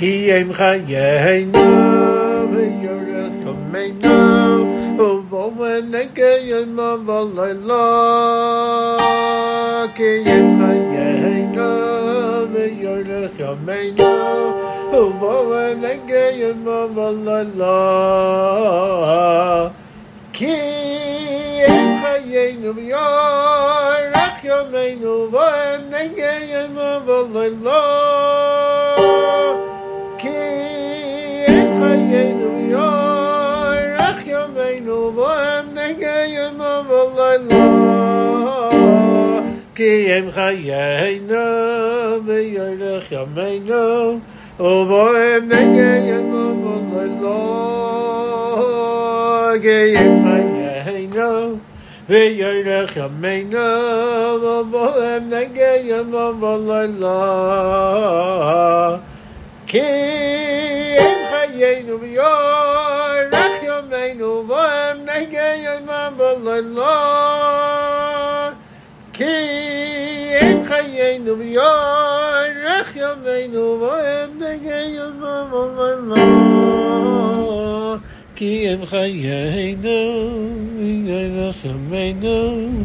כי הם חיינו ויורך יומנו ובואו ונגע ימו בלילה כי הם חיינו ויורך יומנו ובואו ונגע ימו בלילה כי הם חיינו ויורך יומנו והם נגע ימו בלילה הם חיינו ויורך יומנו והם נגע ימו בלילה כי הם חיינו ויורך יומנו ובהם נגע ימו בלילה כי הם חיינו ויורך ימינו ובהם נגע ימו בלילה Yomeinu v'yor, Rech Yomeinu v'em, Nege Yomam v'loilo, Ki et Chayeinu v'yor, Rech Yomeinu v'em, Nege Yomam v'loilo, Ki et Chayeinu v'yor, Rech Yomeinu